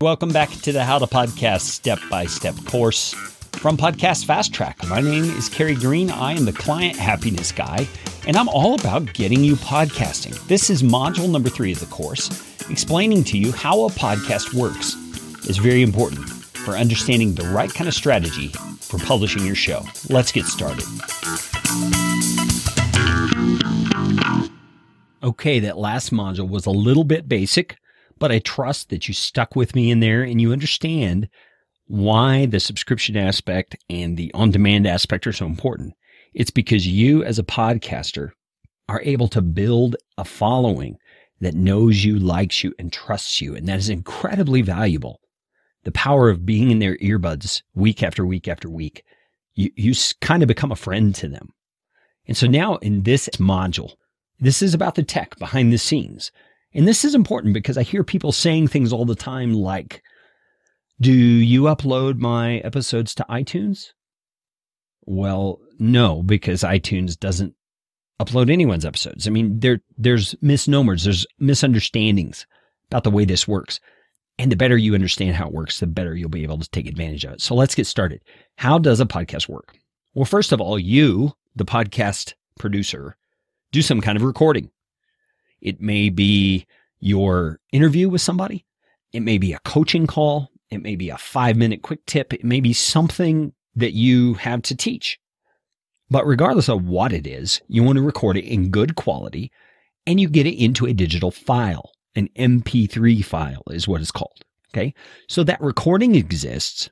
Welcome back to the How to Podcast Step by Step course from Podcast Fast Track. My name is Carey Green. I am the client happiness guy, and I'm all about getting you podcasting. This is module number three of the course. Explaining to you how a podcast works is very important for understanding the right kind of strategy for publishing your show. Let's get started. Okay, that last module was a little bit basic, but I trust that you stuck with me in there and you understand why the subscription aspect and the on demand aspect are so important. It's because you, as a podcaster, are able to build a following that knows you, likes you, and trusts you. And that is incredibly valuable. The power of being in their earbuds week after week after week, you, you kind of become a friend to them. And so now in this module, this is about the tech behind the scenes. And this is important because I hear people saying things all the time like, do you upload my episodes to iTunes? Well, no, because iTunes doesn't upload anyone's episodes. I mean, there, there's misnomers, there's misunderstandings about the way this works. And the better you understand how it works, the better you'll be able to take advantage of it. So let's get started. How does a podcast work? Well, first of all, you, the podcast producer, do some kind of recording. It may be your interview with somebody. It may be a coaching call. It may be a five minute quick tip. It may be something that you have to teach. But regardless of what it is, you want to record it in good quality and you get it into a digital file. An MP3 file is what it's called. Okay. So that recording exists,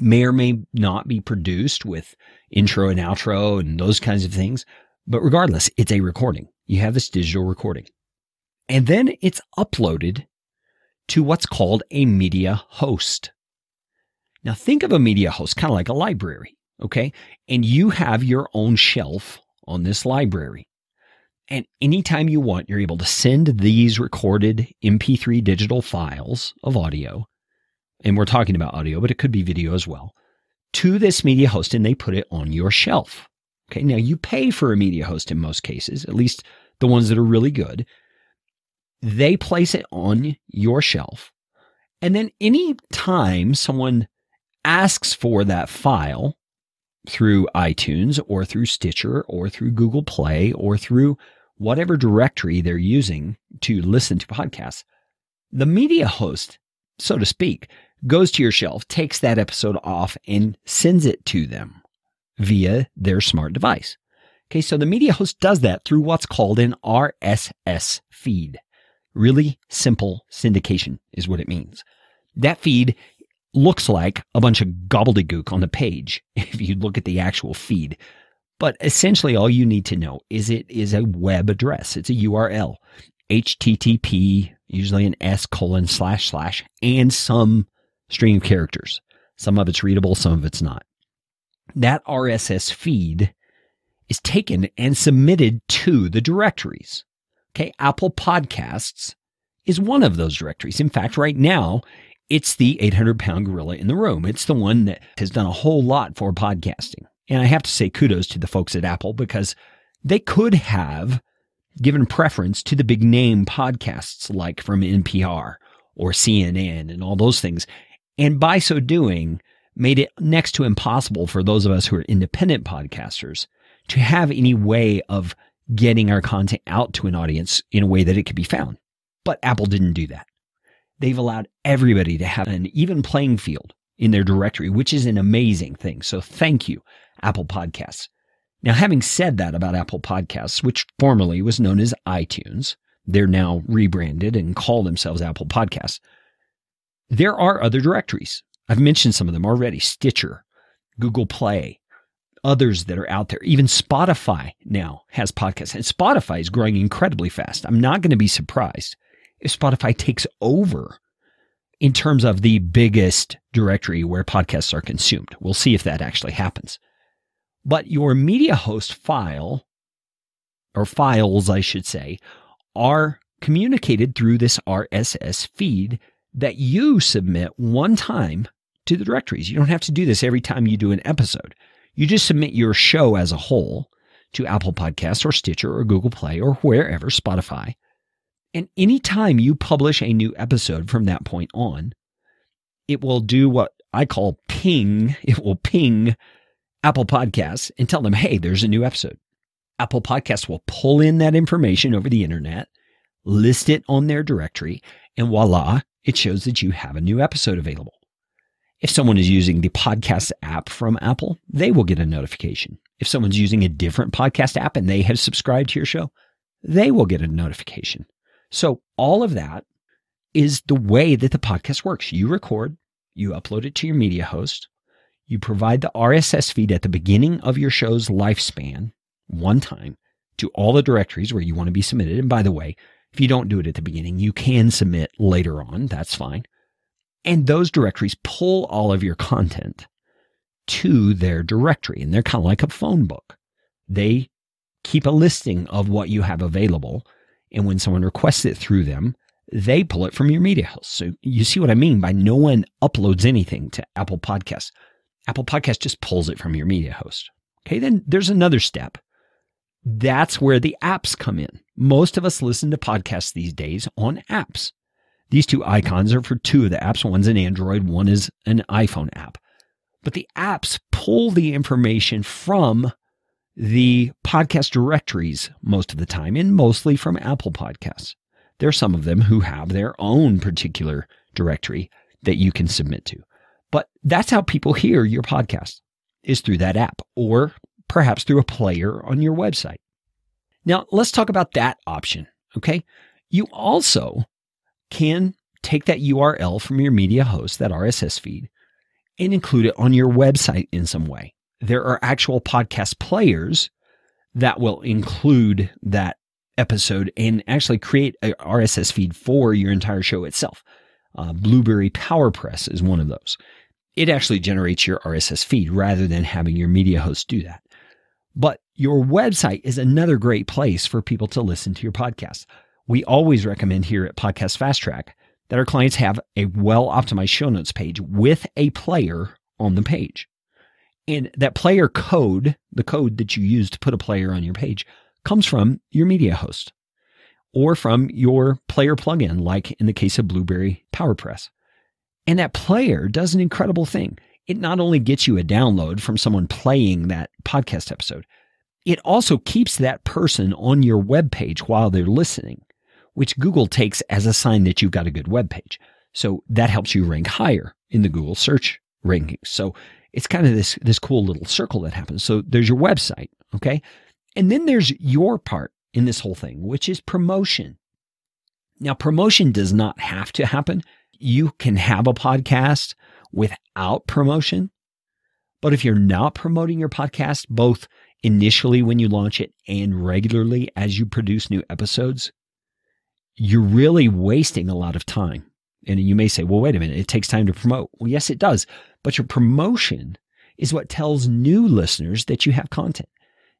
may or may not be produced with intro and outro and those kinds of things. But regardless, it's a recording. You have this digital recording. And then it's uploaded to what's called a media host. Now think of a media host kind of like a library, okay? And you have your own shelf on this library. And anytime you want, you're able to send these recorded MP3 digital files of audio, and we're talking about audio, but it could be video as well, to this media host and they put it on your shelf. Okay. Now you pay for a media host in most cases, at least the ones that are really good. They place it on your shelf. And then any time someone asks for that file through iTunes or through Stitcher or through Google Play or through whatever directory they're using to listen to podcasts, the media host, so to speak, goes to your shelf, takes that episode off and sends it to them via their smart device. Okay, so the media host does that through what's called an RSS feed. Really simple syndication is what it means. That feed looks like a bunch of gobbledygook on the page if you look at the actual feed. But essentially, all you need to know is it is a web address. It's a URL, HTTP, usually an S colon slash slash, and some string of characters. Some of it's readable, some of it's not that RSS feed is taken and submitted to the directories. Okay. Apple Podcasts is one of those directories. In fact, right now, it's the 800 pound gorilla in the room. It's the one that has done a whole lot for podcasting. And I have to say kudos to the folks at Apple because they could have given preference to the big name podcasts like from NPR or CNN and all those things. And by so doing, made it next to impossible for those of us who are independent podcasters to have any way of getting our content out to an audience in a way that it could be found. But Apple didn't do that. They've allowed everybody to have an even playing field in their directory, which is an amazing thing. So thank you, Apple Podcasts. Now, having said that about Apple Podcasts, which formerly was known as iTunes, they're now rebranded and call themselves Apple Podcasts. There are other directories I've mentioned some of them already Stitcher, Google Play, others that are out there. Even Spotify now has podcasts, and Spotify is growing incredibly fast. I'm not going to be surprised if Spotify takes over in terms of the biggest directory where podcasts are consumed. We'll see if that actually happens. But your media host file, or files, I should say, are communicated through this RSS feed that you submit one time to the directories. You don't have to do this every time you do an episode. You just submit your show as a whole to Apple Podcasts or Stitcher or Google Play or wherever, Spotify. And anytime you publish a new episode from that point on, it will do what I call ping. It will ping Apple Podcasts and tell them, hey, there's a new episode. Apple Podcasts will pull in that information over the internet, list it on their directory, and voila, it shows that you have a new episode available. If someone is using the podcast app from Apple, they will get a notification. If someone's using a different podcast app and they have subscribed to your show, they will get a notification. So all of that is the way that the podcast works. You record, you upload it to your media host, you provide the RSS feed at the beginning of your show's lifespan, one time, to all the directories where you want to be submitted. And by the way, if you don't do it at the beginning, you can submit later on. That's fine. And those directories pull all of your content to their directory, and they're kind of like a phone book. They keep a listing of what you have available. And when someone requests it through them, they pull it from your media host. So you see what I mean by no one uploads anything to Apple Podcasts. Apple Podcast just pulls it from your media host. Okay, then there's another step. That's where the apps come in. Most of us listen to podcasts these days on apps. These two icons are for two of the apps. One's an Android, one is an iPhone app. But the apps pull the information from the podcast directories most of the time, and mostly from Apple Podcasts. There are some of them who have their own particular directory that you can submit to. But that's how people hear your podcast is through that app or perhaps through a player on your website. Now, let's talk about that option. Okay. You also can take that URL from your media host, that RSS feed, and include it on your website in some way. There are actual podcast players that will include that episode and actually create a RSS feed for your entire show itself. Uh, Blubrry PowerPress is one of those. It actually generates your RSS feed rather than having your media host do that. But your website is another great place for people to listen to your podcast. We always recommend here at Podcast Fast Track that our clients have a well optimized show notes page with a player on the page. And that player code, the code that you use to put a player on your page, comes from your media host or from your player plugin, like in the case of Blubrry PowerPress. And that player does an incredible thing. It not only gets you a download from someone playing that podcast episode, it also keeps that person on your web page while they're listening, which Google takes as a sign that you've got a good web page. So that helps you rank higher in the Google search rankings. So it's kind of this this cool little circle that happens. So there's your website, okay? And then there's your part in this whole thing, which is promotion. Now, promotion does not have to happen. You can have a podcast without promotion. But if you're not promoting your podcast, both initially when you launch it and regularly as you produce new episodes, you're really wasting a lot of time. And you may say, well, wait a minute, it takes time to promote. Well, yes, it does. But your promotion is what tells new listeners that you have content.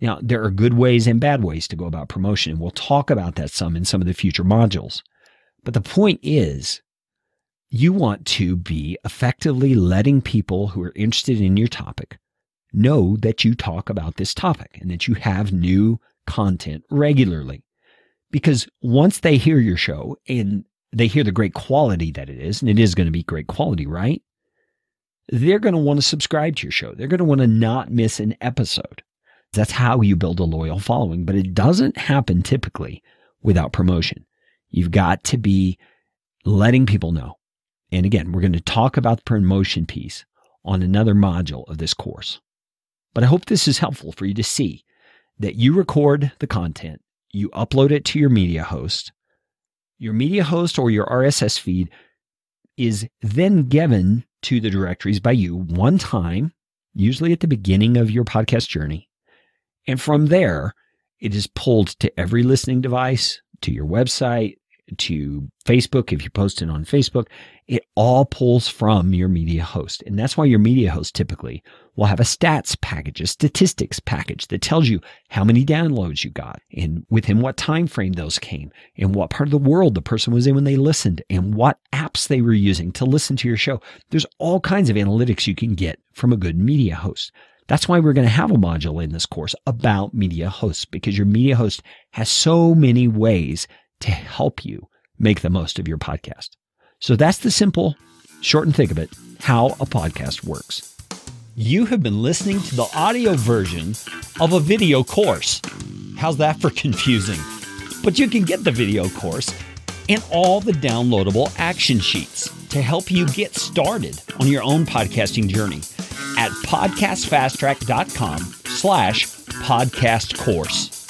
Now, there are good ways and bad ways to go about promotion, and we'll talk about that some in some of the future modules. But the point is, you want to be effectively letting people who are interested in your topic know that you talk about this topic and that you have new content regularly. Because once they hear your show and they hear the great quality that it is, and it is going to be great quality, right? They're going to want to subscribe to your show. They're going to want to not miss an episode. That's how you build a loyal following, but it doesn't happen typically without promotion. You've got to be letting people know. And again, we're going to talk about the promotion piece on another module of this course. But I hope this is helpful for you to see that you record the content, you upload it to your media host. Your media host or your RSS feed is then given to the directories by you one time, usually at the beginning of your podcast journey. And from there, it is pulled to every listening device, to your website, to Facebook. If you post it on Facebook, it all pulls from your media host. And that's why your media host typically will have a stats package, a statistics package that tells you how many downloads you got and within what time frame those came and what part of the world the person was in when they listened and what apps they were using to listen to your show. There's all kinds of analytics you can get from a good media host. That's why we're going to have a module in this course about media hosts because your media host has so many ways to help you make the most of your podcast. So that's the simple short and think of it, how a podcast works. You have been listening to the audio version of a video course. How's that for confusing? But you can get the video course and all the downloadable action sheets to help you get started on your own podcasting journey at podcastfasttrack.com slash podcast course.